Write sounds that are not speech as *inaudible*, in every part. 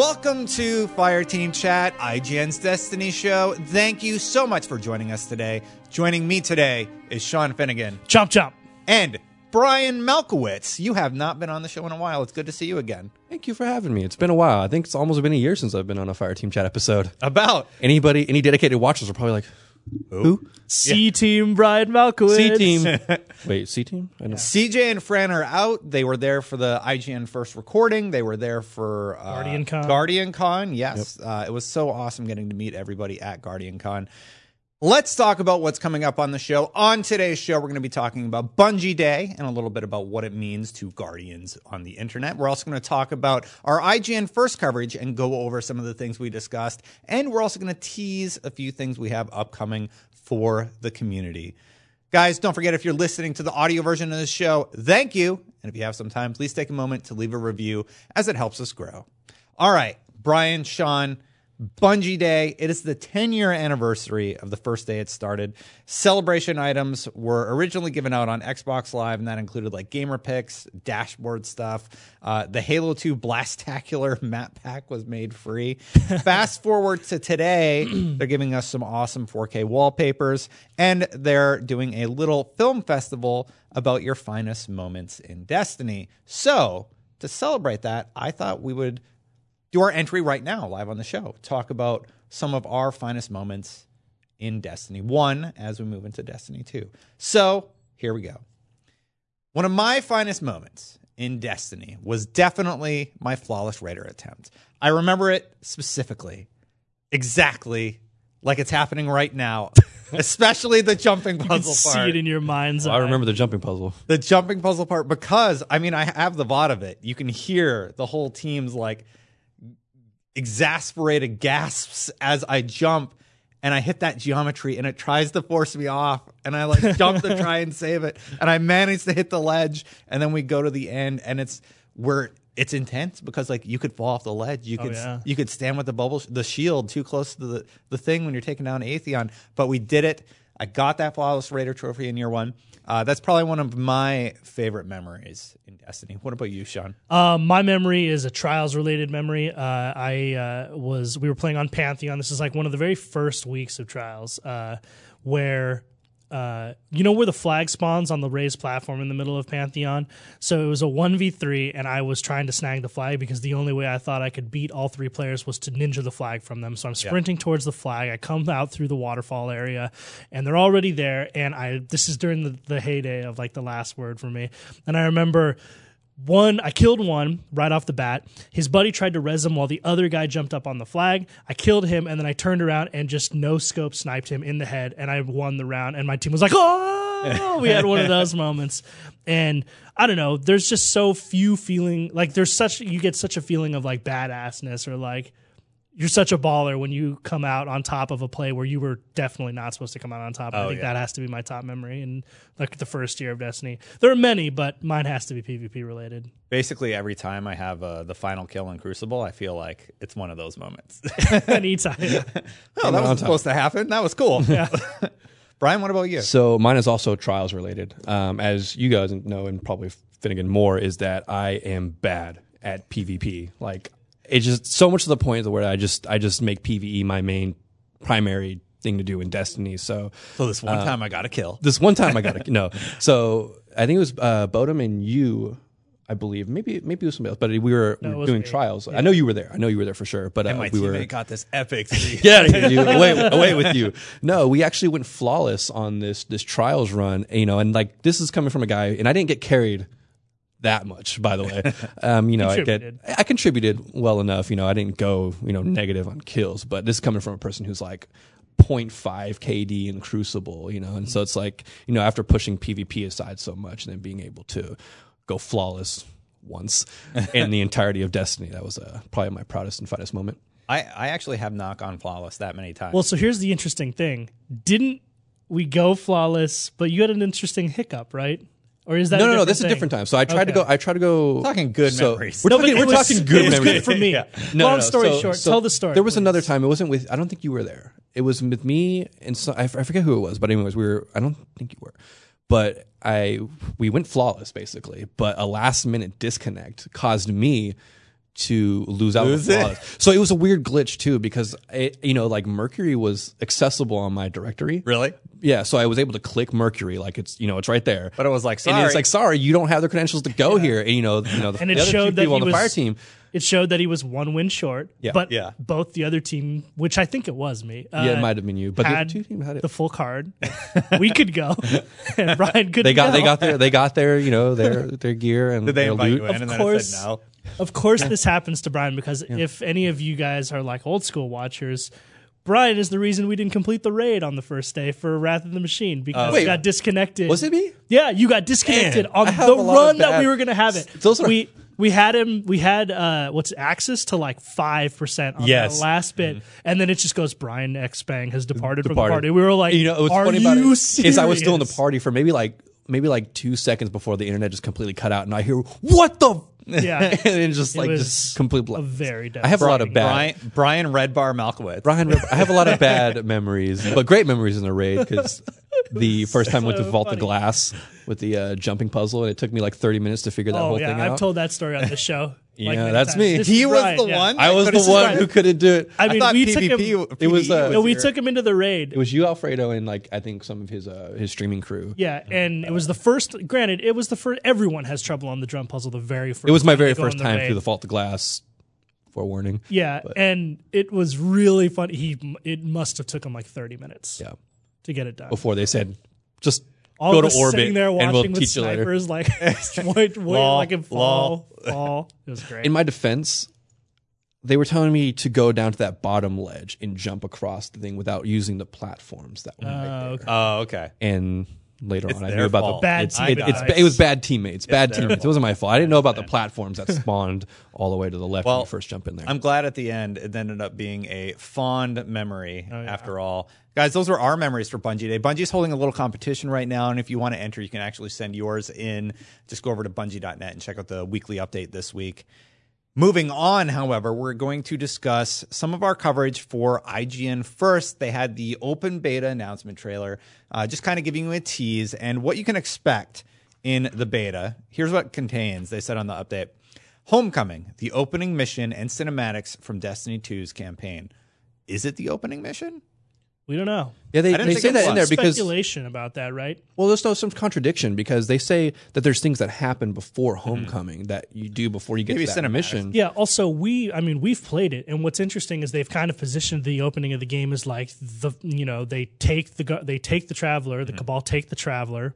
Welcome to Fire Team Chat, IGN's Destiny show. Thank you so much for joining us today. Joining me today is Sean Finnegan Chomp chomp. and Brian Malkowitz. You have not been on the show in a while. It's good to see you again. Thank you for having me. It's been a while. I think it's almost been a year since I've been on a Fire Team Chat episode. About Anybody, any dedicated watchers are probably like, who? C team Brian Malkowitz. C Team. *laughs* Wait, C Team? I know. CJ and Fran are out. They were there for the IGN first recording. They were there for uh, Guardian Con. Guardian Con, yes. Uh, it was so awesome getting to meet everybody at Guardian Con. Let's talk about what's coming up on the show. On today's show, we're going to be talking about Bungie Day and a little bit about what it means to Guardians on the internet. We're also going to talk about our IGN first coverage and go over some of the things we discussed. And we're also going to tease a few things we have upcoming for the community. Guys, don't forget if you're listening to the audio version of this show, thank you. And if you have some time, please take a moment to leave a review as it helps us grow. All right, Brian, Sean, Bungie Day. It is the 10 year anniversary of the first day it started. Celebration items were originally given out on Xbox Live, and that included like gamer pics, dashboard stuff. Uh, the Halo 2 Blastacular *laughs* map pack was made free. *laughs* Fast forward to today, they're giving us some awesome 4K wallpapers, and they're doing a little film festival about your finest moments in Destiny. So, to celebrate that, I thought we would do our entry right now live on the show. Talk about some of our finest moments in Destiny 1 as we move into Destiny 2. So, here we go. One of my finest moments in Destiny was definitely my flawless raider attempt. I remember it specifically, exactly like it's happening right now, *laughs* especially the jumping You can puzzle see it in your mind's eye. I remember the jumping puzzle. the jumping puzzle part because I mean I have the VOD of it. You can hear the whole team's like exasperated gasps as I jump and I hit that geometry and it tries to force me off and I like jump to try and *laughs* save it and I manage to hit the ledge and then we go to the end and it's where it's intense because like you could fall off the ledge. You oh, could yeah. you could stand with the bubble the shield too close to the the thing when you're taking down Atheon, but we did it. I got that flawless raider trophy in year one. Uh, that's probably one of my favorite memories in Destiny. What about you, Sean? Um, my memory is a trials related memory. Uh, I uh, was we were playing on Pantheon. This is like one of the very first weeks of trials uh, where. Uh, you know where the flag spawns on the raised platform in the middle of Pantheon? So it was a 1v3, and I was trying to snag the flag because the only way I thought I could beat all three players was to ninja the flag from them. So I'm sprinting towards the flag. I come out through the waterfall area, and they're already there. And I this is during the, the heyday of like the last word for me. And I remember one i killed one right off the bat. His buddy tried to res him while the other guy jumped up on the flag. I killed him and then i turned around and just no scope sniped him in the head and i won the round and my team was like oh! We had one of *laughs* those moments. And i don't know there's just so few feeling like there's such you get such a feeling of like badassness or like you're such a baller when you come out on top of a play where you were definitely not supposed to come out on top. I Oh, think yeah. that has to be my top memory in like the first year of Destiny. There are many, but mine has to be PvP related. Basically, every time I have uh, the final kill in Crucible, I feel like it's one of those moments. *laughs* Anytime. *laughs* oh, that wasn't supposed to happen. That was cool. *laughs* Brian, what about you? So mine is also trials related. Um, as you guys know, and probably Finnegan more, is that I am bad at PvP. Like it's just so much to the point where I just I just make PVE my main primary thing to do in Destiny. So So this one time I got a kill. this one time I got to *laughs* no. So I think it was uh, Bodum and you, I believe. Maybe maybe it was somebody else, but we were, No, it we were was doing me. trials. I know you were there. I know you were there for sure. But uh, And my we teammate were got this epic. yeah, *laughs* get out of here, dude. Away, *laughs* away with you. No, we actually went flawless on this this trials run. You know, and like this is coming from a guy, and I didn't get carried that much, by the way. *laughs* Um, you know, I Contributed. get I contributed well enough. You know, I didn't go you know negative on kills, but this is coming from a person who's like 0.5 KD in Crucible. You know, and so it's like you know after pushing PvP aside so much, and then being able to go flawless once *laughs* in the entirety of Destiny, that was uh, probably my proudest and finest moment. I, I actually have knock on flawless that many times. well, so here's the interesting thing. Didn't we go flawless, but you had an interesting hiccup, right? Or is that No, a no, no. different That's a different time. So I tried to go. I tried to go. Talking good so- memories. We're No, talking. We're was- talking good it was memories. good for me. *laughs* Yeah. Long story short, tell the story, There was another time. It wasn't with. I don't think you were there. It was with me and so, I, f- I forget who it was. But anyways, we were. I don't think you were. But I we went flawless basically. But a last minute disconnect caused me to lose out. Lose with it? So it was a weird glitch too because it, you know like Mercury was accessible on my directory. Really? Yeah, so I was able to click Mercury like it's you know it's right there. But it was like, and sorry. it's like sorry you don't have the credentials to go here. And you know you know the, And it the other two showed that people he on the was fire team. It showed that he was one win short. Yeah. But Yeah. both the other team, which I think it was me, uh, yeah, it might have been you, but the two team had it. the full card. we could go, *laughs* and Brian couldn't. they got go. they got their they got their you know their their gear and Did they their invite loot. you in Of and then course. it said no? Of course, this happens to Brian because if any of you guys are like old school watchers, Brian is the reason we didn't complete the raid on the first day for Wrath of the Machine because Wait, we got disconnected. Was it me? Yeah, you got disconnected Man, on I have the a lot of run that bad- we were gonna have it. Those are- we we had him. We had uh, what's access to like five percent on Yes. that last bit, and then it just goes. Brian X Bang has departed, from the party. We were like, you know, what's are funny you about it serious? is I was still in the party for maybe like maybe like two seconds before the internet just completely cut out, and I hear what the, Yeah, *laughs* and it's just like was just complete. Blank. very. I have a lot of bad. Brian, Brian Red Bar Malkowitz. Brian, I have a lot of bad *laughs* memories, but great memories in the raid because the first time I went to so vault the funny. glass with the uh, jumping puzzle, and it took me like thirty minutes to figure that Oh whole yeah, thing out. I've told that story on the *laughs* show. Like, Yeah, many that's times. me. This He was Brian, the yeah. one? I was the one Brian. who couldn't do it. I mean, thought we PvP took him. It was, uh, was No, we your- took him into the raid. It was you, Alfredo, and like I think some of his uh, his streaming crew. Yeah, and it was the first. Granted, it was the first. Everyone has trouble on the drum puzzle. The very first. It was my very first on the time raid. through the Vault the glass. Forewarning. Yeah, and it was really fun. He it must have took him like thirty minutes Yeah. to get it done. Before they said, just All go of to us orbit sitting there and watching we'll with teach you later. snipers, like wait, wait, Lol, like it fall, fall. It was great. in my defense, they were telling me to go down to that bottom ledge and jump across the thing without using the platforms that were right Uh, there. okay. Oh, okay. And later It's on, I their knew about fault. the Bad it's, it, it's it was bad teammates, bad their teammates. It wasn't my fault. I didn't know about the platforms that *laughs* spawned all the way to the left when Well, you first jump in there. I'm glad at the end it ended up being a fond memory Oh, after all. Guys, those were our memories for Bungie Day. Bungie's holding a little competition right now, and if you want to enter, you can actually send yours in. Just go over to bungie.net and check out the weekly update this week. Moving on, however, we're going to discuss some of our coverage for IGN first. They had the open beta announcement trailer, uh, just kind of giving you a tease and what you can expect in the beta. Here's what contains. They said on the update Homecoming, the opening mission and cinematics from Destiny 2's campaign. Is it the opening mission? We don't know. yeah, they, they say that in was. there because Speculation about that, right? well, there's no some contradiction because they say that there's things that happen before hmm. homecoming that you do before you get Maybe to that mission. Yeah. Also, we, I mean, we've played it, and what's interesting is they've kind of positioned the opening of the game as like the, you know, they take the they take the traveler, the hmm. cabal take the traveler,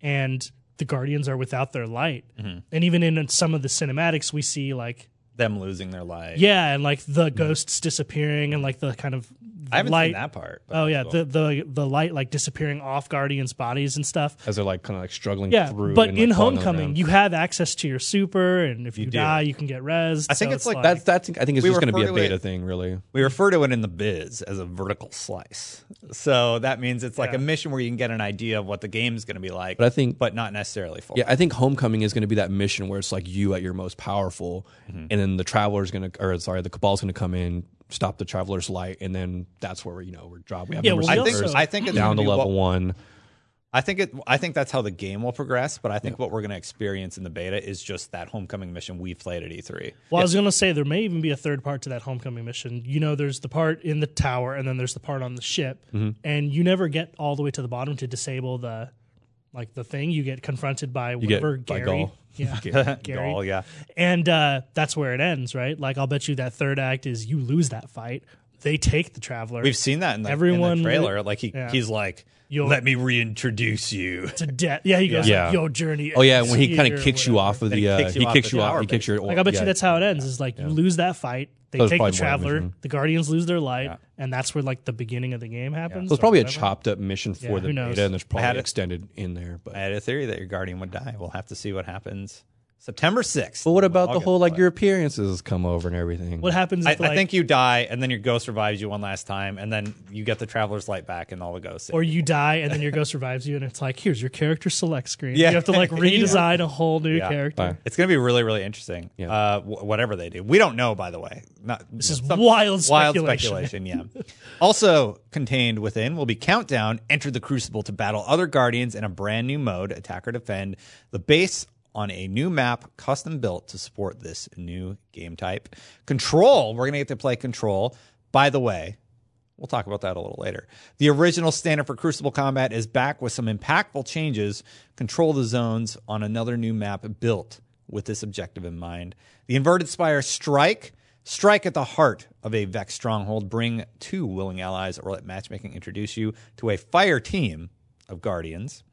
and the guardians are without their light. Hmm. And even in some of the cinematics, we see like, Them losing their light. yeah, and like the ghosts disappearing, and like the kind of I haven't light. seen that part. Oh yeah, cool. the the the light like disappearing off guardians' bodies and stuff. As they're like kind of like struggling Yeah, through. but and, in like, falling Homecoming, you have access to your super, and if you, do. die, you can get res. I think it's like that's that's I think it's We just going to be a beta it- thing, really. we refer to it in the biz as a vertical slice. So that means it's like Yeah. a mission where you can get an idea of what the game's going to be like, But I think but not necessarily full. Yeah, I think Homecoming is going to be that mission where it's like you at your most powerful, Mm-hmm. and then the Traveler's going to, or sorry, the Cabal's going to come in, stop the Traveler's light, and then that's where we, you know we're drop. We have Yeah, number well, we I think also- I think it's down to level what- one. I think it. I think that's how the game will progress. But I think what we're going to experience in the beta is just that homecoming mission we played at E E3. Well, I was going to say there may even be a third part to that homecoming mission. You know, there's the part in the tower, and then there's the part on the ship, Mm-hmm. and you never get all the way to the bottom to disable the like the thing. You get confronted by whatever get by Gary. Ghaul. *laughs* Yeah, *laughs* Gary. *laughs* Ghaul, yeah. And uh, that's where it ends, right? Like I'll bet you that third act is you lose that fight. They take the traveler We've seen that in the, in Everyone- the trailer. Like he, Yeah. he's like, You'll- "Let me reintroduce you." to death. Yeah, he goes Yeah. like, "Yo, journey." Oh yeah, when he kind of kicks you off of Then the, he uh, kicks you he off kicks you off, he kicks your. Like I bet yeah. you that's how it ends. Is like you lose that fight. They That take the probably more of a traveler. The guardians lose their light, Yeah. and that's where like the beginning of the game happens. So it's or probably a chopped up mission for Yeah, the who knows? beta, and there's probably it- extended in there. But I had a theory that your guardian would die. We'll have to see what happens. September sixth. but what about the August, whole like but- your appearances come over and everything? What happens? I, If, like, I think you die, and then your ghost revives you one last time, and then you get the traveler's light back, and all the ghosts. or you die and then your ghost revives you, and it's like, here's your character select screen. Yeah. You have to like *laughs* redesign a whole new Yeah. character. Fine. It's going to be really, really interesting. Yeah. Uh, wh- whatever they do, we don't know. By the way, not This is wild wild speculation. speculation. Yeah. *laughs* also contained within will be countdown. Enter the Crucible to battle other guardians in a brand new mode, attack or defend. The base on a new map custom built to support this new game type. Control, we're going to get to play Control. By the way, we'll talk about that a little later. The original standard for Crucible Combat is back with some impactful changes. Control the zones on another new map built with this objective in mind. The Inverted Spire Strike. Strike at the heart of a Vex stronghold. Bring two willing allies or let matchmaking introduce you to a fire team of Guardians.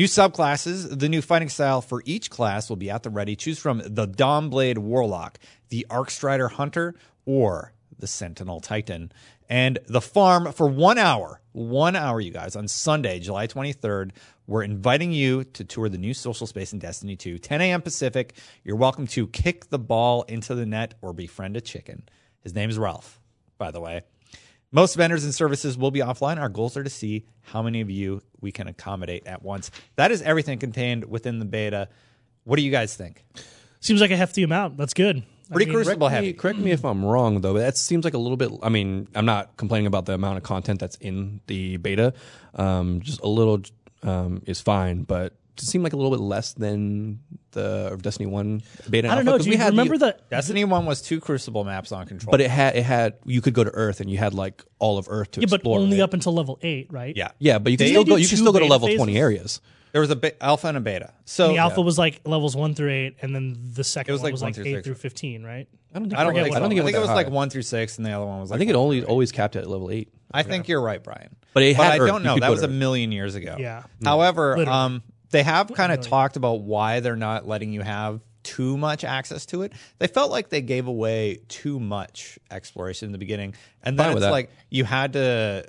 New subclasses. The new fighting style for each class will be at the ready. Choose from the Dawnblade Warlock, the Arcstrider Hunter, or the Sentinel Titan. And the farm for one hour, one hour, you guys, on Sunday, July 23rd. We're inviting you to tour the new social space in Destiny 2, 10 a.m. Pacific. You're welcome to kick the ball into the net or befriend a chicken. His name is Ralph, by the way. Most vendors and services will be offline. Our goals are to see how many of you we can accommodate at once. That is everything contained within the beta. What do you guys think? Seems like a hefty amount. That's good. Pretty I mean, crucible Correct me, heavy. correct me if I'm wrong, though. But that seems like a little bit. I mean, I'm not complaining about the amount of content that's in the beta. Um, just a little um, is fine, but it seemed like a little bit less than the Destiny One beta. I don't alpha, know. 'cause Do you remember the, the? Destiny 1 was two crucible maps on control. But it had it had you could go to Earth and you had like all of Earth to Yeah, but only right? up until level eight, right? yeah. Yeah, but you can They still go. You can still go to level phases? twenty areas. There was a be- alpha and a beta. So The alpha was like levels one through eight, and then the second It was one like was like through eight six. through fifteen, right? I don't think. I don't think what so. I don't think it, I think it was that like one through six, and the other one was like. I think it only always capped at level eight. eight. I think you're right, Brian. But it had I don't You know. That was to a million years ago. Yeah. However, um, they have kind of Literally. talked about why they're not letting you have too much access to it. They felt like they gave away too much exploration in the beginning, and then Fine it's that. like you had to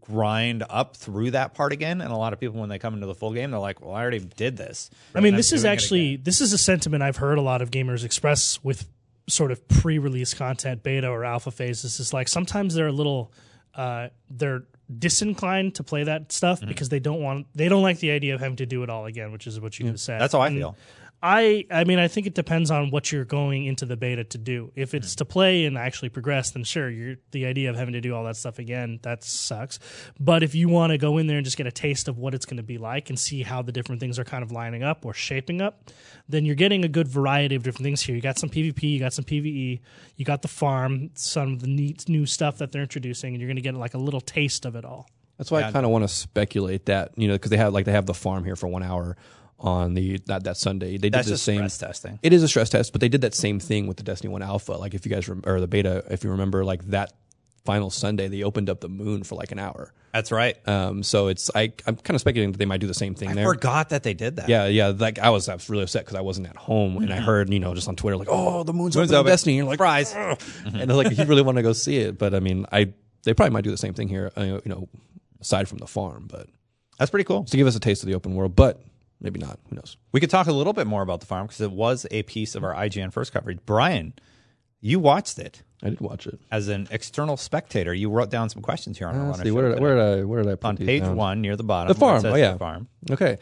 grind up through that part again. And a lot of people, when they come into the full game, they're like, "Well, I already did this." I mean, And I'm this is actually this is a sentiment I've heard a lot of gamers express with sort of pre-release content, beta or alpha phases. Is like sometimes they're a little uh, they're disinclined to play that stuff Mm-hmm. because they don't want they don't like the idea of having to do it all again, which is what you just said. That's how I And feel. I I mean I think it depends on what you're going into the beta to do. If it's to play and actually progress, then sure, you're the idea of having to do all that stuff again, that sucks. But if you want to go in there and just get a taste of what it's going to be like and see how the different things are kind of lining up or shaping up, then you're getting a good variety of different things here. You got some PvP, you got some PvE, you got the farm, some of the neat new stuff that they're introducing, and you're going to get like a little taste of it all. That's why Yeah. I kind of want to speculate that you know because they have like they have the farm here for one hour on the that that Sunday. They did the just same. stress testing. It is a stress test, but they did that same thing with the Destiny One Alpha. Like if you guys rem- or the beta, if you remember, like that final Sunday, they opened up the moon for like an hour. That's right. Um, so it's I I'm kind of speculating that they might do the same thing I there. forgot that they did that. Yeah, yeah. Like I was, I was really upset because I wasn't at home, and I heard, you know, just on Twitter, like, "Oh, the moon's, Moon's open open. Destiny." And you're like, Surprise. and like, you really want to go see it, but I mean, I they probably might do the same thing here, uh, you know, aside from the farm, but That's pretty cool. to give us a taste of the open world, but maybe not. Who knows? We could talk a little bit more about the farm because it was a piece of our IGN first coverage. Brian, you watched it I did watch it. as an external spectator. You wrote down some questions here on our uh, Let's Runner see, where did, I, where did I where did I put on page down? one near the bottom. The farm. Oh yeah, the farm. Okay.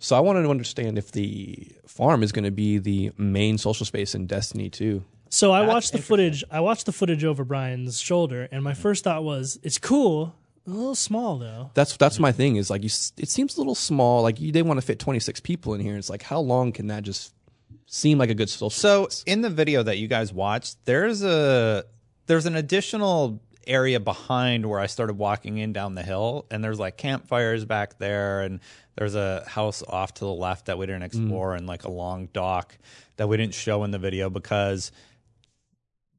So I wanted to understand if the farm is going to be the main social space in Destiny 2. So I watched the footage. I watched the footage over Brian's shoulder, and my first thought was, "It's cool, a little small though." That's that's my thing. Is like you. s- It seems a little small. Like you, they want to fit 26 people in here. It's like how long can that just seem like a good social? So space? in the video that you guys watched, there's a there's an additional area behind where I started walking in down the hill, and there's like campfires back there, and there's a house off to the left that we didn't mm. explore, and like a long dock that we didn't show in the video because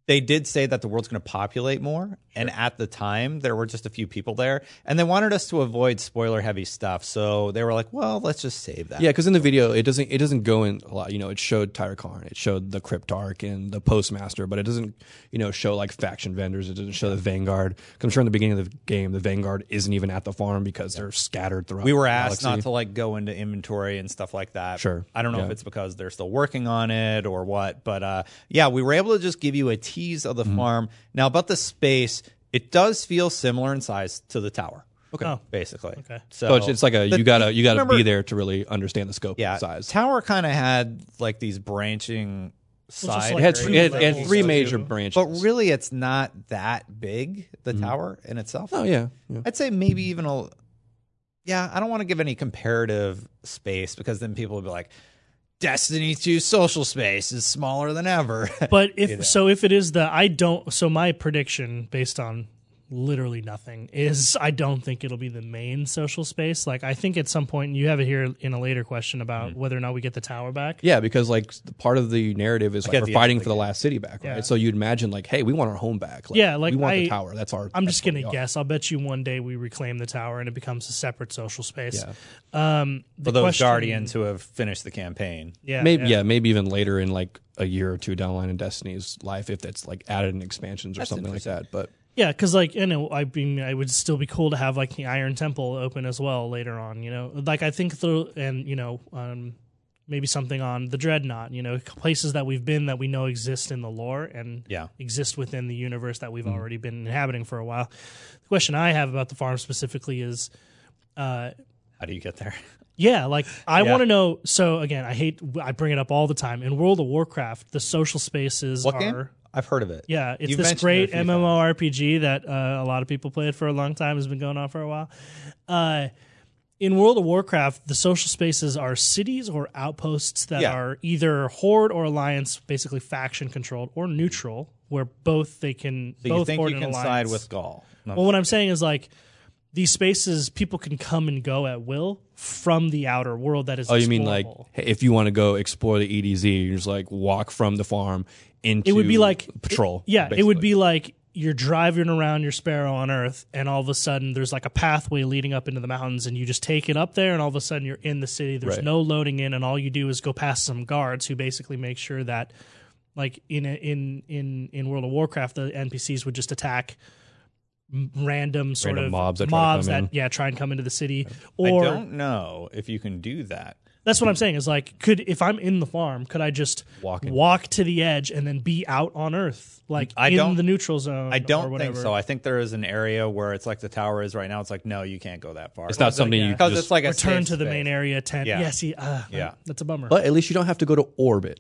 they did say that the world's going to populate more and at the time there were just a few people there and they wanted us to avoid spoiler heavy stuff so they were like well let's just save that Yeah, because in the video it doesn't it doesn't go in a lot. You know, it showed Tyra Karn, it showed the Cryptarch and the Postmaster, but it doesn't you know show like faction vendors. It doesn't show the Vanguard. 'Cause I'm sure in the beginning of the game, the Vanguard isn't even at the farm because they're scattered throughout. we were asked not to like go into inventory and stuff like that. Sure. I don't know if it's because they're still working on it or what, but uh, yeah, we were able to just give you a tease of the Mm-hmm. farm. Now about the space, it does feel similar in size to the tower. Okay, Oh. basically. Okay. so, So it's, it's like a the- you gotta you gotta remember- be there to really understand the scope Yeah, size. tower kind of had like these branching just side. like it had, Three it had, it had three major two. branches. but really, it's not that big. The tower in itself. oh yeah, yeah. I'd say maybe even a. Yeah, I don't want to give any comparative space because then people will be like, Destiny 2 social space is smaller than ever. *laughs* But if so, if it is the I don't. So my prediction, based on literally nothing, is *laughs* I don't think it'll be the main social space. Like I think at some point you have it here in a later question about whether or not we get the tower back. Yeah, because like part of the narrative is at like we're the end fighting for the last city back, right? Yeah. So you'd imagine like, hey, we want our home back. Like, Yeah, like, we want I- the tower. That's our. I'm that's just gonna guess. I'll bet you one day we reclaim the tower and it becomes a separate social space. Yeah. Um, the For those question- guardians who have finished the campaign. yeah, maybe yeah. maybe even later in like a year or two down the line in Destiny's life, if that's like added in expansions or something like that. But Yeah, because like you know, I mean, it would still be cool to have like the Iron Temple open as well later on. You know, like I think through and you know, um, maybe something on the Dreadnought. You know, places that we've been that we know exist in the lore and Yeah. exist within the universe that we've Mm-hmm. already been inhabiting for a while. The question I have about the farm specifically is. Uh, How do you get there? *laughs* yeah, like I Yeah. want to know. So again, I hate I bring it up all the time. In World of Warcraft, the social spaces What are game? I've heard of it. yeah, it's You've this great it MMORPG that uh, a lot of people played for a long time. Has been going on for a while. Uh, in World of Warcraft, the social spaces are cities or outposts that Yeah. are either Horde or Alliance, basically faction controlled, or neutral, where both they can So you both think Horde you can side Alliance. with Ghaul? No. Well, what I'm saying is like these spaces, people can come and go at will from the outer world that is. oh, you mean like hey, if you want to go explore the EDZ, you just like walk from the farm into it would be like patrol. yeah, it would be like you're driving around your Sparrow on Earth, and all of a sudden there's like a pathway leading up into the mountains, and you just take it up there, and all of a sudden you're in the city. There's Right. no loading in, and all you do is go past some guards who basically make sure that, like in a, in in in World of Warcraft, the NPCs would just attack random sort Random of mobs that try to mobs come that in. yeah try and come into the city. I Or don't know if you can do that. that's what I'm saying is like, could if I'm in the farm, could I just Walk walk to the edge and then be out on Earth, like I in don't- the neutral zone? I don't whatever? think so. I think there is an area where it's like the tower is right now. It's like no, you can't go that far. It's not something you because just, it's like a return to the space. main area tent. Yeah. Yeah, see, uh, Yeah. that's a bummer. But at least you don't have to go to orbit.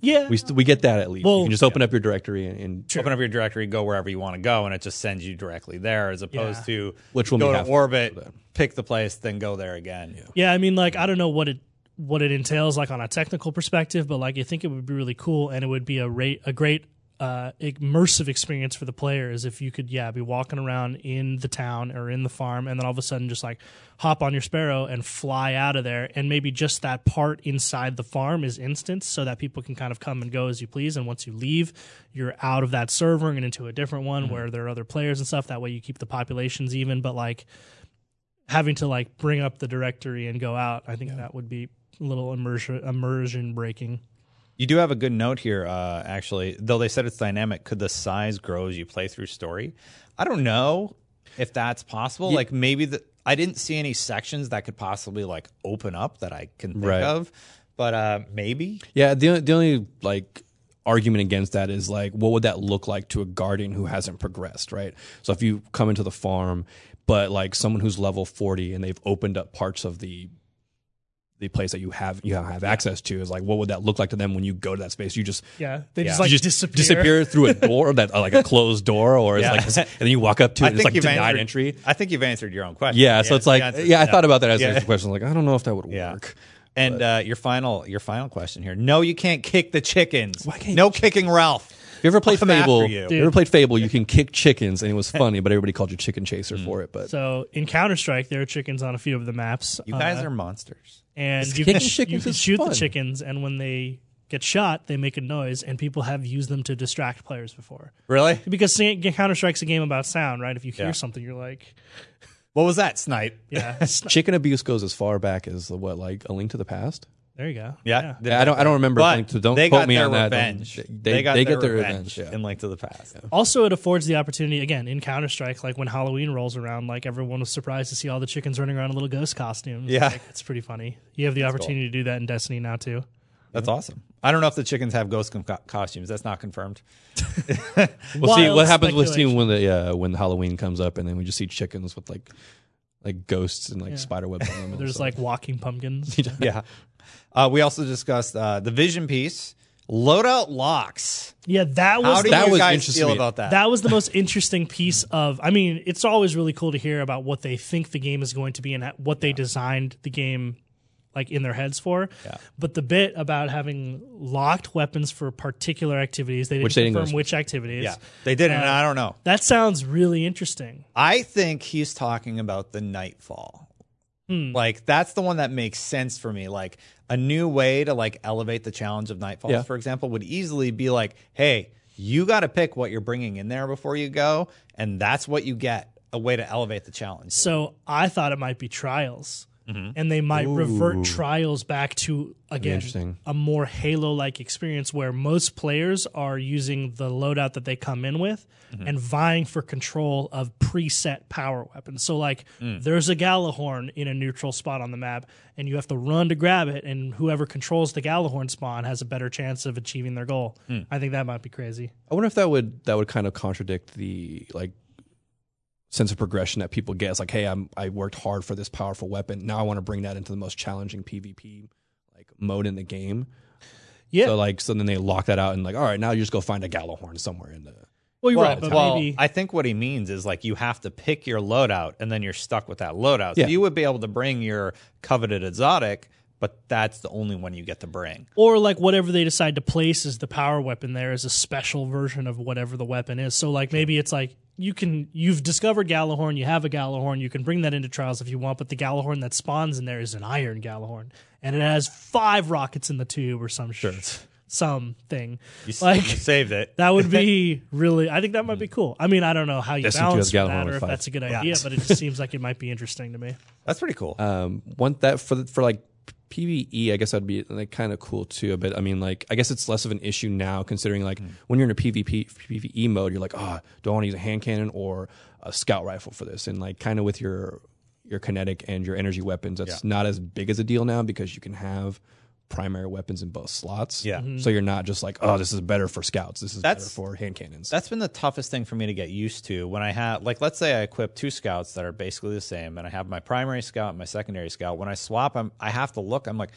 Yeah, We st- we get that at least. Well, you can just open up your directory and, and Open up your directory, go wherever you want to go, and it just sends you directly there, as opposed Yeah. to Which will go to orbit, for pick the place, then go there again. yeah. I mean, like, I don't know what it what it entails, like on a technical perspective, but like, I think it would be really cool, and it would be a rate a great. Uh, immersive experience for the players if you could, yeah, be walking around in the town or in the farm, and then all of a sudden just like hop on your sparrow and fly out of there, and maybe just that part inside the farm is instant, so that people can kind of come and go as you please. And once you leave, you're out of that server and into a different one where there are other players and stuff. That way, you keep the populations even. But like having to like bring up the directory and go out, I think that would be a little immersion immersion breaking. You do have a good note here, uh, actually. Though they said it's dynamic, could the size grow as you play through story? I don't know if that's possible. Like maybe the I didn't see any sections that could possibly like open up that I can think Right. of, but uh, maybe. Yeah, the the only like argument against that is like, what would that look like to a guardian who hasn't progressed, right? So if you come into the farm, but like someone who's level forty and they've opened up parts of the the place that you have you have access to is like, what would that look like to them when you go to that space? You just Yeah, they Yeah. just like just disappear. disappear through a door that like a closed door, or Yeah. like, and then you walk up to it, I and it's think like you've denied answered, entry. I think you've answered your own question. Yeah, so it's like, answer- yeah, I thought about that as Yeah. a question. Like, I don't know if that would Yeah. work. And uh, your final your final question here. No, you can't kick the chickens. Why can't no you- kicking Ralph. If you ever played I'm Fable, you. Dude. you ever played Fable, you can kick chickens, and it was funny, but everybody called you Chicken Chaser Mm. for it. But So in Counter Strike, there are chickens on a few of the maps. You guys uh, are monsters. And Just you can, kicking sh- chickens you can is shoot fun. the chickens, and when they get shot, they make a noise, and people have used them to distract players before. Really? Because Counter Strike's a game about sound, right? If you hear Yeah. something, you're like, What was that, Snipe? yeah, *laughs* it's not- chicken abuse goes as far back as what, like A Link to the Past? There you go. Yeah. Yeah, I don't, I don't remember. But Link to, don't they quote got me their on that. revenge. Don't- They, They, got they their get their revenge, revenge. Yeah. in Link to the Past. Also, it affords the opportunity again in Counter Strike, like when Halloween rolls around, like everyone was surprised to see all the chickens running around in little ghost costumes. Yeah. like, it's pretty funny. You have the opportunity to do that in Destiny now too. That's awesome. I don't know if the chickens have ghost com- costumes. That's not confirmed. *laughs* We'll see what happens with speculation. seeing when the yeah, when Halloween comes up, and then we just see chickens with like like ghosts and like spider webs on them. *laughs* There's like walking pumpkins. *laughs* yeah. Uh, we also discussed uh, the vision piece, loadout locks. yeah, that was How do the That you was guys interesting feel to me. about that? that was the most interesting piece of i mean it's always really cool to hear about what they think the game is going to be and what they designed the game like in their heads for. Yeah. But the bit about having locked weapons for particular activities, they didn't Which they didn't confirm go- which activities. Yeah, they did, and I don't know. That sounds really interesting. I think he's talking about the Nightfall. Hmm. Like that's the one that makes sense for me. Like a new way to like elevate the challenge of Nightfall, Yeah. for example, would easily be like, "Hey, you got to pick what you're bringing in there before you go, and that's what you get." A way to elevate the challenge. So I thought it might be trials. Mm-hmm. And they might revert trials back to again a more Halo like experience where most players are using the loadout that they come in with Mm-hmm. and vying for control of preset power weapons. So like Mm. there's a Gjallarhorn in a neutral spot on the map and you have to run to grab it and whoever controls the Gjallarhorn spawn has a better chance of achieving their goal. Mm. I think that might be crazy. I wonder if that would that would kind of contradict the like sense of progression that people get. It's like, hey, I'm I worked hard for this powerful weapon. Now I want to bring that into the most challenging PvP like mode in the game. Yeah. So like so then they lock that out and like, all right, now you just go find a Gjallarhorn somewhere in the well, you're well, right, but well, maybe I think what he means is like you have to pick your loadout, and then you're stuck with that loadout. So Yeah. you would be able to bring your coveted exotic, but that's the only one you get to bring. or like whatever they decide to place as the power weapon there is a special version of whatever the weapon is. So like maybe it's like you can you've discovered Gjallarhorn, you have a Gjallarhorn, you can bring that into trials if you want, but the Gjallarhorn that spawns in there is an iron Gjallarhorn, and it has five rockets in the tube or some shit, something You, s- like. you saved it. That would be *laughs* really. I think that might be cool. I mean, I don't know how you Destiny 2 balance has Gjallarhorn that with or if five. that's a good idea, but it just seems like it might be interesting to me. That's pretty cool. um one that for the, for like PVE, I guess that'd be like kind of cool too. But I mean, like I guess it's less of an issue now, considering like mm. when you're in a PvP PVE mode, you're like, oh, do I want to use a hand cannon or a scout rifle for this? And like kind of with your your kinetic and your energy weapons, that's not as big as a deal now because you can have primary weapons in both slots. Yeah. Mhm. So you're not just like, oh, this is better for scouts. This is That's- better for hand cannons. That's been the toughest thing for me to get used to when I have, like, let's say I equip two scouts that are basically the same, and I have my primary scout and my secondary scout. When I swap, I'm, I have to look. I'm like,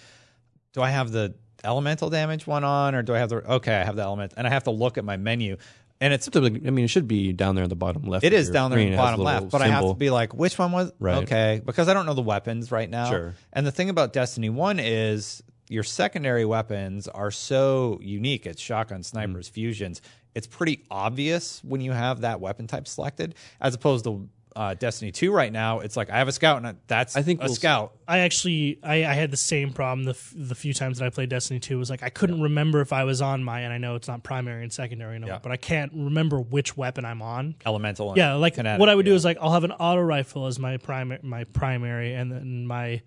do I have the elemental damage one on, or do I have the? Okay, I have the element, and I have to look at my menu, and it's I mean, it should be down there in the bottom left. It is your down there in the It has a bottom left, but I have to be like, which one was Right. okay? Because I don't know the weapons right now. Sure. And the thing about Destiny One is your secondary weapons are so unique. It's shotgun, snipers, Mm. fusions. It's pretty obvious when you have that weapon type selected, as opposed to uh, Destiny Two. Right now, it's like I have a scout, and that's I think a we'll- scout. I actually I, I had the same problem the f- the few times that I played Destiny 2 was like I couldn't remember if I was on my and I know it's not primary and secondary anymore, Yeah. but I can't remember which weapon I'm on. Elemental. and Yeah, like kinetic, what I would do is like I'll have an auto rifle as my primary my primary and then my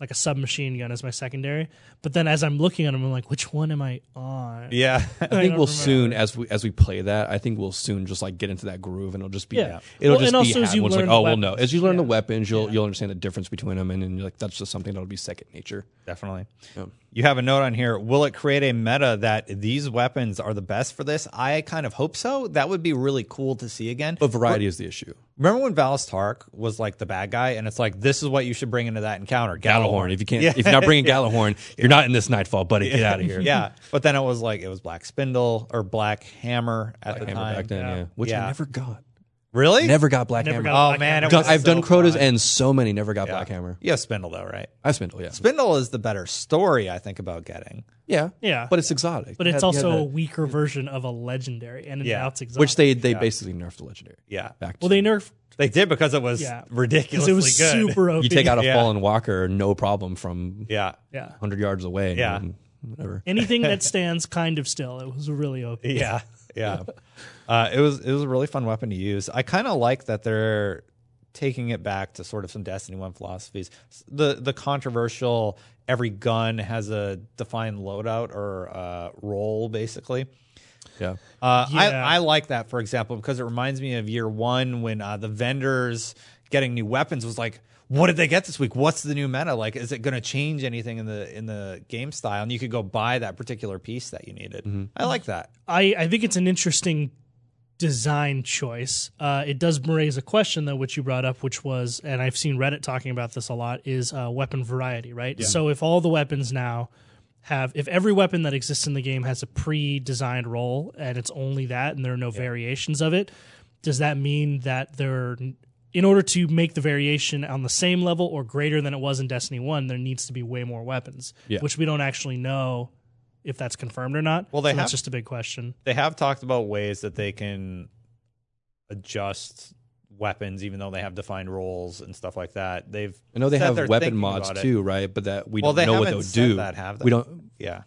like a submachine gun as my secondary. But then as I'm looking at them, I'm like, which one am I on? yeah. *laughs* I think don't we'll remember. soon as we as we play that. I think we'll soon just like get into that groove, and it'll just be Yeah. it'll Well, just and be also as you habit. It's like oh the well no as you learn the weapons you'll you'll understand the difference between them, and then you're like that's just something that'll be second nature. Definitely. Yeah. You have a note on here. Will it create a meta that these weapons are the best for this? I kind of hope so. That would be really cool to see again. But variety is the issue. Remember when Valus Ta'aurc was like the bad guy, and it's like this is what you should bring into that encounter, Gjallarhorn. If you can't, Yeah. if you're not bringing *laughs* Gjallarhorn, you're not in this Nightfall, buddy. Get out of here. yeah, but then it was like it was Black Spindle or Black Hammer at the Hammer time. back then, Yeah. yeah. Which Yeah. I never got. Really? Never got Black Never Hammer. got Oh Black man, Hammer. it Done- was I've so done Crotas fun. and so many never got Yeah. Black Hammer. You have Spindle though, right? I have Spindle, yeah. Spindle is the better story, I think, about getting. Yeah. Yeah. But it's exotic. But You it's had- you had also a that- weaker version of a legendary, and Yeah. now it's exotic. which they they basically nerfed the legendary. Yeah, Back well they nerfed they did because it was yeah because ridiculously it was good. super OP. You take out a Yeah. fallen walker, no problem from yeah, yeah 100 yards away. Yeah. and whatever. anything that *laughs* stands kind of still. It was really OP. yeah, yeah. *laughs* Uh, it was it was a really fun weapon to use. I kind of like that they're taking it back to sort of some Destiny One philosophies. The the controversial every gun has a defined loadout or uh, role, basically. Yeah. Uh, Yeah. I, I like that, for example, because it reminds me of year one when uh, the vendors getting new weapons was like, what did they get this week? What's the new meta? Like, is it going to change anything in the in the game style? And you could go buy that particular piece that you needed. I like that. I, I think it's an interesting design choice. Uh, it does raise a question though, which you brought up, which was, and I've seen Reddit talking about this a lot, is uh, weapon variety, right? So if all the weapons now have, if every weapon that exists in the game has a pre-designed role and it's only that, and there are no variations of it, does that mean that there in order to make the variation on the same level or greater than it was in Destiny 1, there needs to be way more weapons, Yeah. which we don't actually know if that's confirmed or not. Well, they So that's just a big question. they have talked about ways that they can adjust weapons even though they have defined roles and stuff like that. They've I know they have weapon mods too, right? But that we Well, don't they know what they'll said do. that, have they? We don't. Yeah.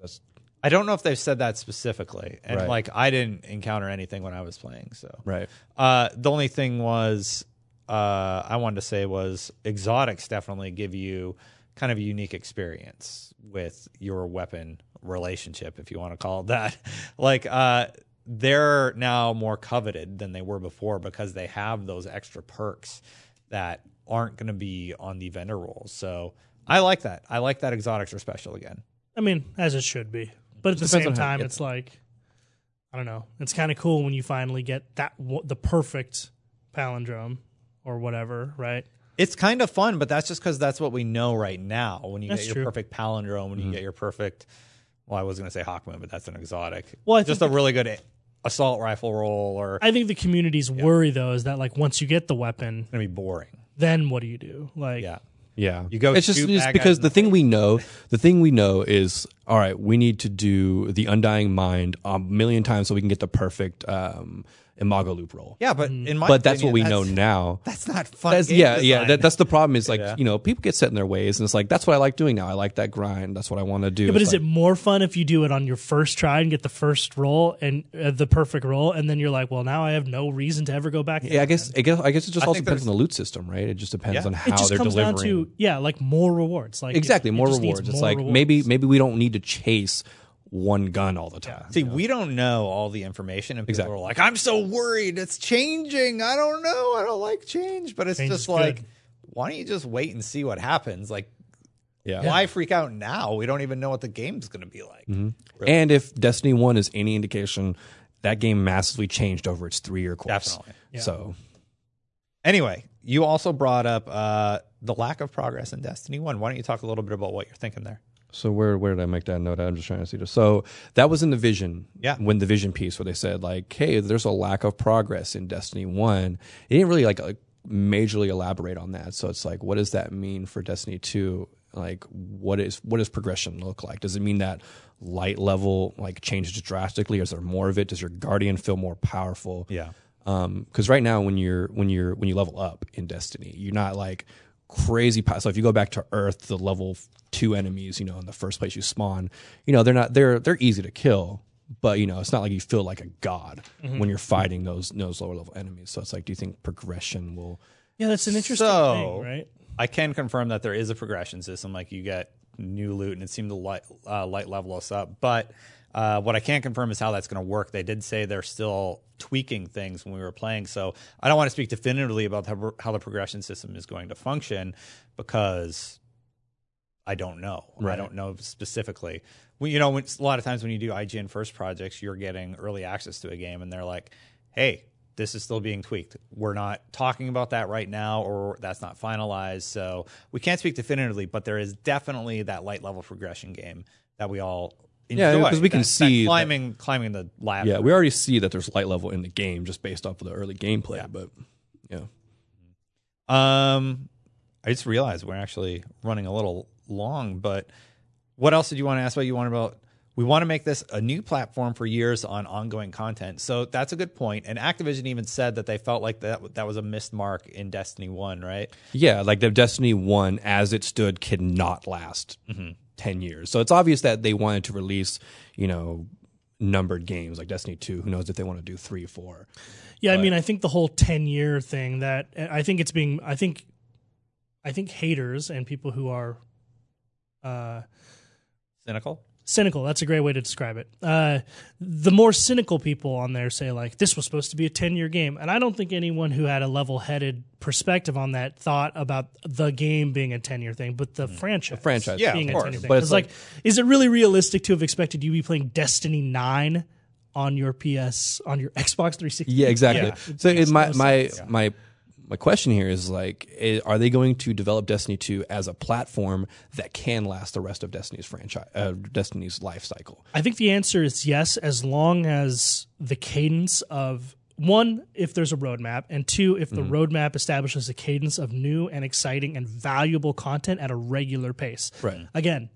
That's, I don't know if they've said that specifically. And Right. like I didn't encounter anything when I was playing, so right. Uh, the only thing was uh, I wanted to say was exotics definitely give you kind of a unique experience with your weapon relationship, if you want to call it that. *laughs* like uh, they're now more coveted than they were before because they have those extra perks that aren't going to be on the vendor rolls. So I like that. I like that exotics are special again. I mean, as it should be. But at the same on how you time, it's like, I don't know. It's kind of cool when you finally get that w- the perfect palindrome or whatever, right? It's kind of fun, but that's just because that's what we know right now. When you That's get your true. perfect palindrome, when you get your perfect, well, I was going to say Hawkmoon, but that's an exotic. Well, I just a really good assault rifle roll, or I think the community's worry though is that like once you get the weapon, it's going to be boring. then what do you do? Like, Yeah, Yeah, You go It's just, shoot it's because the the thing we know, the thing we know is all right. We need to do the undying mind a million times so we can get the perfect um, imago loop roll. yeah, but in my but that's what we opinion, know that's- now. That's not fun. That's, game yeah, yeah. design. That, that's the problem. Is like Yeah. you know people get set in their ways, and it's like that's what I like doing now. I like that grind. That's what I want to do. Yeah, but It's is like- it more fun if you do it on your first try and get the first roll and uh, the perfect roll, and then you're like, well, now I have no reason to ever go back. Yeah, I guess I guess I guess it just I also think depends on the loot system, right? It just depends Yeah. on it how just they're comes delivering. down to yeah, like more rewards. Like exactly it- it more just needs rewards. It's more like rewards. maybe maybe we don't need to chase one gun all the time. See, we don't know all the information, and people Exactly. are like, "I'm so worried. It's changing. I don't know. I don't like change." But it's Change just like, good. why don't you just wait and see what happens? Like, yeah. why freak out now? We don't even know what the game's going to be like. And if Destiny One is any indication, that game massively changed over its three year course. Definitely. So Anyway, you also brought up uh, the lack of progress in Destiny One. Why don't you talk a little bit about what you're thinking there? So where where did I make that note? I'm just trying to see this. So that was in the vision. Yeah. When the vision piece where they said like, hey, there's a lack of progress in Destiny One. It didn't really like, like majorly elaborate on that. So it's like, what does that mean for Destiny Two? Like, what is what does progression look like? Does it mean that light level like changes drastically? Is there more of it? Does your guardian feel more powerful? Yeah. Um, because right now when you're when you're when you level up in Destiny, you're not like crazy. pow- So if you go back to Earth, the level two enemies, you know, in the first place you spawn, you know, they're not they're they're easy to kill, but you know, it's not like you feel like a god when you're fighting those those lower level enemies. So it's like, do you think progression will? yeah, that's an interesting So- thing, right? I can confirm that there is a progression system. Like you get new loot, and it seemed to light, uh, light level us up. But uh, what I can't confirm is how that's going to work. They did say they're still tweaking things when we were playing, so I don't want to speak definitively about how, how the progression system is going to function because I don't know. I don't know specifically. You know, when, a lot of times when you do IGN first projects, you're getting early access to a game, and they're like, "Hey, this is still being tweaked. We're not talking about that right now, or that's not finalized. So we can't speak definitively, but there is definitely that light level progression game that we all enjoy. Yeah, 'cause we can That- that see that- climbing climbing the ladder. Yeah, we already see that there's light level in the game just based off of the early gameplay. But yeah, Um, I just realized we're actually running a little long, but what else did you want to ask about? You want about we want to make this a new platform for years on ongoing content. So that's a good point. And Activision even said that they felt like that that was a missed mark in Destiny One, right? Yeah, like the Destiny One as it stood cannot last Mm-hmm. Ten years. So it's obvious that they wanted to release, you know, numbered games like Destiny Two. Who knows if they want to do three, four? Yeah, I mean, I think the whole ten year thing that I think it's being, I think, I think haters and people who are uh, Cynical. Cynical. That's a great way to describe it. Uh, the more cynical people on there say like this was supposed to be a ten year game, and I don't think anyone who had a level headed perspective on that thought about the game being a ten year thing, but the franchise, Mm. franchise, Yeah, being of a course. ten year thing. But it's It's like, is it really realistic to have expected you to be playing Destiny nine? On your PS, on your Xbox 360. Yeah, exactly. Yeah. So it, my no my sense. my my question here is like, i- are they going to develop Destiny Two as a platform that can last the rest of Destiny's franchise, uh, Destiny's life cycle? I think the answer is yes, as long as the cadence of one, if there's a roadmap, and two, if Mm-hmm. the roadmap establishes a cadence of new and exciting and valuable content at a regular pace. Right. Again,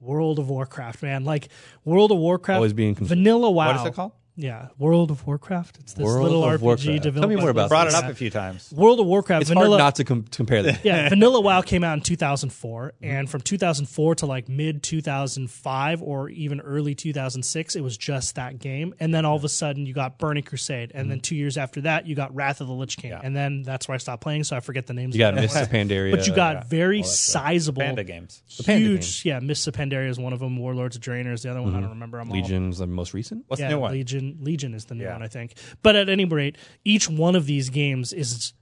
World of Warcraft, man. Like World of Warcraft, Always being vanilla WoW. What is it called? Yeah, World of Warcraft. It's this World little RPG Warcraft. developed. Tell me by more about Brought it up a few times. World of Warcraft. It's vanilla, hard not to com- to compare them. yeah, *laughs* Vanilla WoW came out in 2004, and from 2004 to like mid 2005 or even early 2006, it was just that game. And then all of a sudden, you got Burning Crusade, and then mm-hmm. two years after that, you got Wrath of the Lich King, and then that's where I stopped playing, so I forget the names. You got of the Mists ones. of Pandaria. but you got very sizable, Panda games. Panda huge, yeah. Mists of Pandaria is one of them. Warlords of Draenor is the other one. I don't mm-hmm. remember. I'm all- Legion's the most recent. What's yeah, the new one? Legion. Legion is the new Yeah. one, I think. But at any rate, each one of these games is,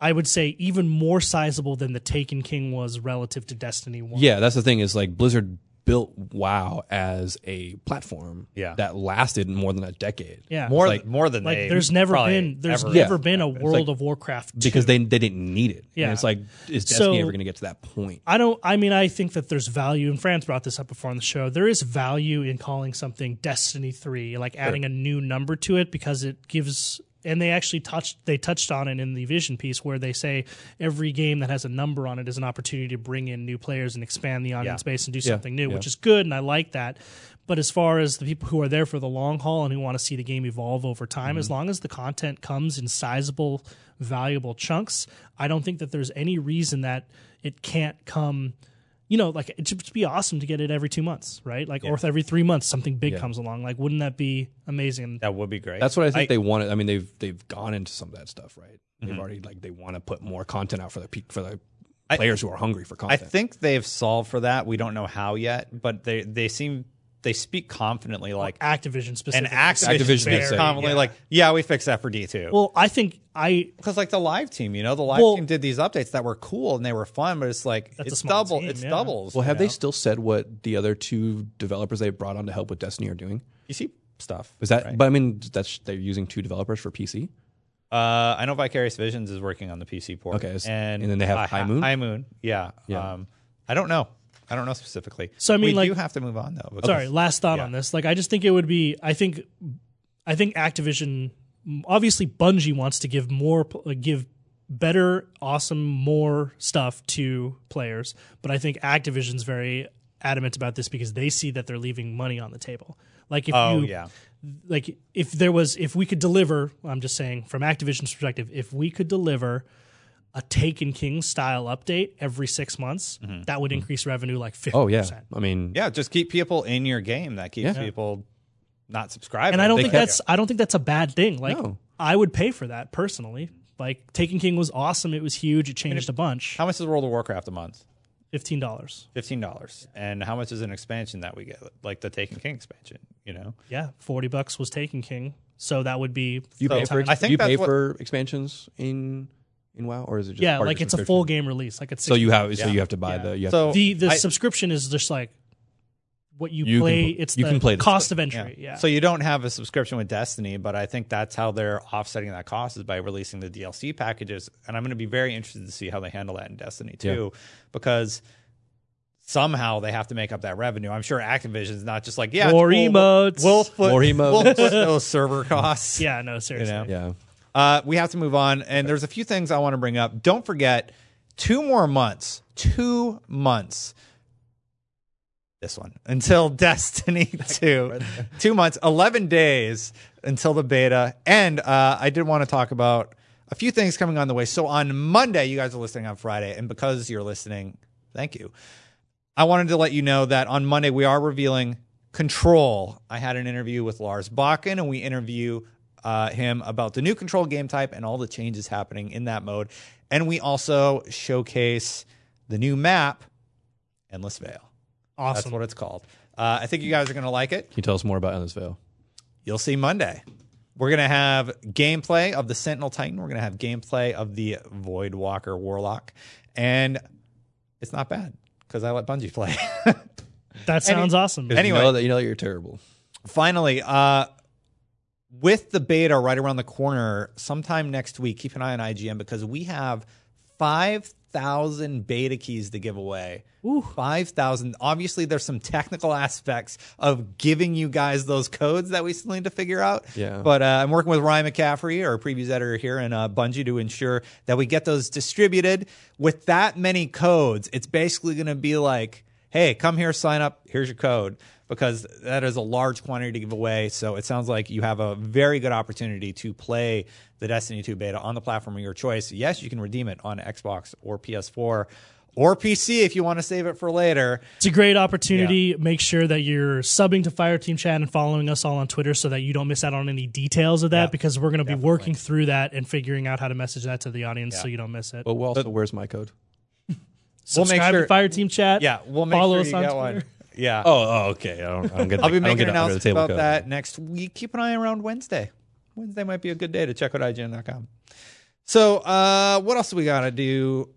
I would say, even more sizable than the Taken King was relative to Destiny One. Yeah, that's the thing is like Blizzard built WoW as a platform Yeah. that lasted more than a decade. yeah. More, like- more than like they there's never probably been there's ever- never Yeah. been a World like- of Warcraft Because 2. they they didn't need it. Yeah. And it's like is So- Destiny ever going to get to that point? I don't. I mean, I think that there's value, and Franz brought this up before on the show. There is value in calling something Destiny Three, like adding a new number to it, because it gives. And they actually touched. They touched on it in the Vision piece, where they say every game that has a number on it is an opportunity to bring in new players and expand the audience Yeah. base and do something new, yeah. which is good, and I like that. But as far as the people who are there for the long haul and who want to see the game evolve over time, Mm-hmm. as long as the content comes in sizable, valuable chunks, I don't think that there's any reason that it can't come. You know, like it'd just be awesome to get it every two months, right? Like, or every three months, something big Yeah. comes along. Like, wouldn't that be amazing? That would be great. That's what I think they wanted. I mean, they've they've gone into some of that stuff, right? Mm-hmm. They've already like they want to put more content out for the for the I- players who are hungry for content. I think they've solved for that. We don't know how yet, but they they seem they speak confidently like Activision and specifically. Activision, Activision speaks did say, confidently yeah. like yeah we fixed that for D two. Well, I think I because like the live team, you know, the live Well- team did these updates that were cool and they were fun, but it's like That's a it's small double, team, it's yeah. doubles. well, have know? they still said what the other two developers they brought on to help with Destiny are doing? You see stuff. Is that? right? But I mean, that's they're using two developers for PC. Uh, I know Vicarious Visions is working on the PC port. Okay, s- and and then they have uh, High Moon? High Moon, yeah. Yeah. Um, I don't know. I don't know specifically. So, I mean, we like- do have to move on though. because- sorry last thought Yeah. on this like i just think it would be i think i think activision obviously bungie wants to give more like, give better awesome more stuff to players but i think activision's very adamant about this because they see that they're leaving money on the table like if Oh you yeah, like if there was if we could deliver i'm just saying from activision's perspective if we could deliver a taken king style update every six months mm-hmm. that would increase revenue like 50% Oh yeah, I mean, yeah. Just keep people in your game. That keeps Yeah. people not subscribing. and I don't They think kept- that's I don't think that's a bad thing. Like No. I would pay for that personally. Like Taken King was awesome. It was huge. It changed a bunch. How much is World of Warcraft a month? Fifteen dollars. Fifteen dollars. And how much is an expansion that we get, like the Taken King expansion? You know, Yeah, forty bucks was Taken King. So that would be you pay for. I think you pay what- for expansions in in WoW, or is it just yeah, part of like your it's a full subscription? game release. Like it's So you have so Yeah. you have to buy Yeah. the you have so the the I- subscription is just like what you, You play. pl- it's you the can play the cost of entry. Yeah. So you don't have a subscription with Destiny, but I think that's how they're offsetting that cost is by releasing the DLC packages. And I'm going to be very interested to see how they handle that in Destiny too, because somehow they have to make up that revenue. I'm sure Activision's not just like yeah, More we'll, emotes. We'll put, More emotes. We'll put those server costs. *laughs* yeah. No, seriously. know? yeah. Uh, we have to move on, and there's a few things I want to bring up. Don't forget, two more months, two months. This one until *laughs* Destiny *laughs* 2. two months, 11 days until the beta. And uh, I did want to talk about a few things coming on the way. So on Monday, you guys are listening on Friday, and because you're listening, thank you. I wanted to let you know that on Monday we are revealing Control. I had an interview with Lars Bakken, and we interview uh, him about the new Control game type and all the changes happening in that mode. And we also showcase the new map, Endless Vale. That's Awesome. what it's called. Uh, I think you guys are going to like it. Can you tell us more about Endless Vale? You'll see Monday. We're going to have gameplay of the Sentinel Titan. We're going to have gameplay of the Void Walker Warlock. And it's not bad because I let Bungie play. *laughs* that sounds awesome. Anyway. you know that you know that you're terrible. finally, uh, with the beta right around the corner, sometime next week, keep an eye on IGN because we have 5,000 beta keys to give away. 5,000. Obviously, there's some technical *laughs* aspects of giving you guys those codes that we still need to figure out. Yeah. But uh, I'm working with Ryan McCaffrey, our previews editor here in uh, Bungie, to ensure that we get those distributed. With that many codes, it's basically going to be like, hey, come here, sign up. Here's your code because that is a large quantity to give away. So it sounds like you have a very good opportunity to play the Destiny 2 beta on the platform of your choice. Yes, you can redeem it on Xbox or PS4 or PC if you want to save it for later. It's a great opportunity. Make sure that you're subbing to Fireteam Chat and following us all on Twitter so that you don't miss out on any details of that Yeah, because we're going to be definitely. working through that and figuring out how to message that to the audience so you don't miss it. But also, where's my code? *laughs* Subscribe sure- to Fireteam Chat. Yeah, we'll make follow sure us you on get Twitter. one. Yeah. Oh, oh okay. I don't, I don't get. I'll be making an the under the announcement about code. that next week. Keep an eye around Wednesday. Wednesday might be a good day to check out IGN.com. So, uh, what else do we got to do?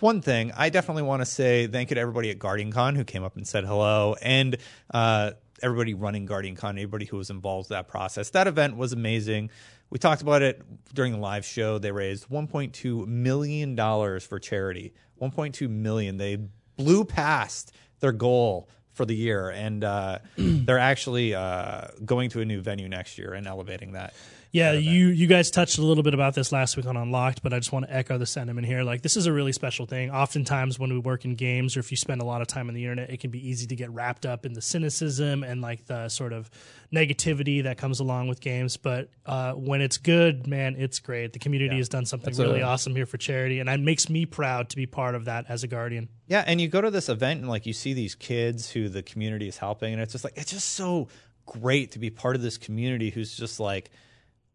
One thing, I definitely want to say thank you to everybody at Guardian Con who came up and said hello, and uh, everybody running Guardian Con, everybody who was involved in that process. That event was amazing. We talked about it during the live show. They raised 1.2 million dollars for charity. 1.2 million. They blew past their goal for the year, and uh, *clears throat* they're actually uh, going to a new venue next year and elevating that. Yeah, you you guys touched a little bit about this last week on Unlocked, but I just want to echo the sentiment here. Like this is a really special thing. Oftentimes when we work in games or if you spend a lot of time on the internet, it can be easy to get wrapped up in the cynicism and like the sort of negativity that comes along with games. But uh, when it's good, man, it's great. The community has done something really a- awesome here for charity, and it makes me proud to be part of that as a guardian. Yeah, and you go to this event and like you see these kids who the community is helping, and it's just like it's just so great to be part of this community who's just like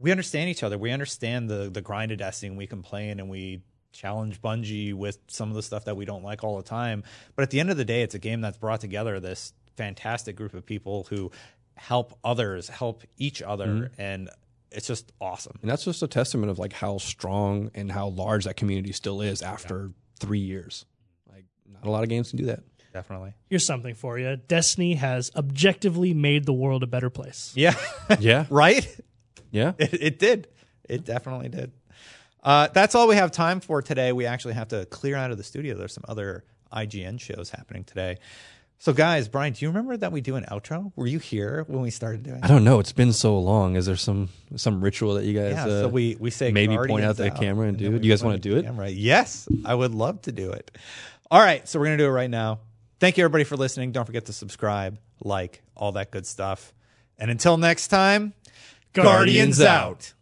we understand each other. We understand the the grind of Destiny, and we complain and we challenge Bungie with some of the stuff that we don't like all the time. But at the end of the day, it's a game that's brought together this fantastic group of people who help others, help each other, mm-hmm. and it's just awesome. And that's just a testament of like how strong and how large that community still is after three years. Like not a lot of games can do that. Definitely. Here's something for you: Destiny has objectively made the world a better place. Yeah. Yeah. *laughs* right? Yeah. *laughs* It, it did. It definitely did. Uh, that's all we have time for today. We actually have to clear out of the studio. There's some other IGN shows happening today. So, guys, Brian, do you remember that we do an outro? Were you here when we started doing it I don't know. It's been so long. Is there some some ritual that you guys Yeah, uh, so we, we say maybe point out the camera and do it? You guys wanna do the it? camera. Yes, I would love to do it. All right, so we're going to do it right now. Thank you, everybody, for listening. Don't forget to subscribe, like, all that good stuff. And until next time, Guardians Guardians out.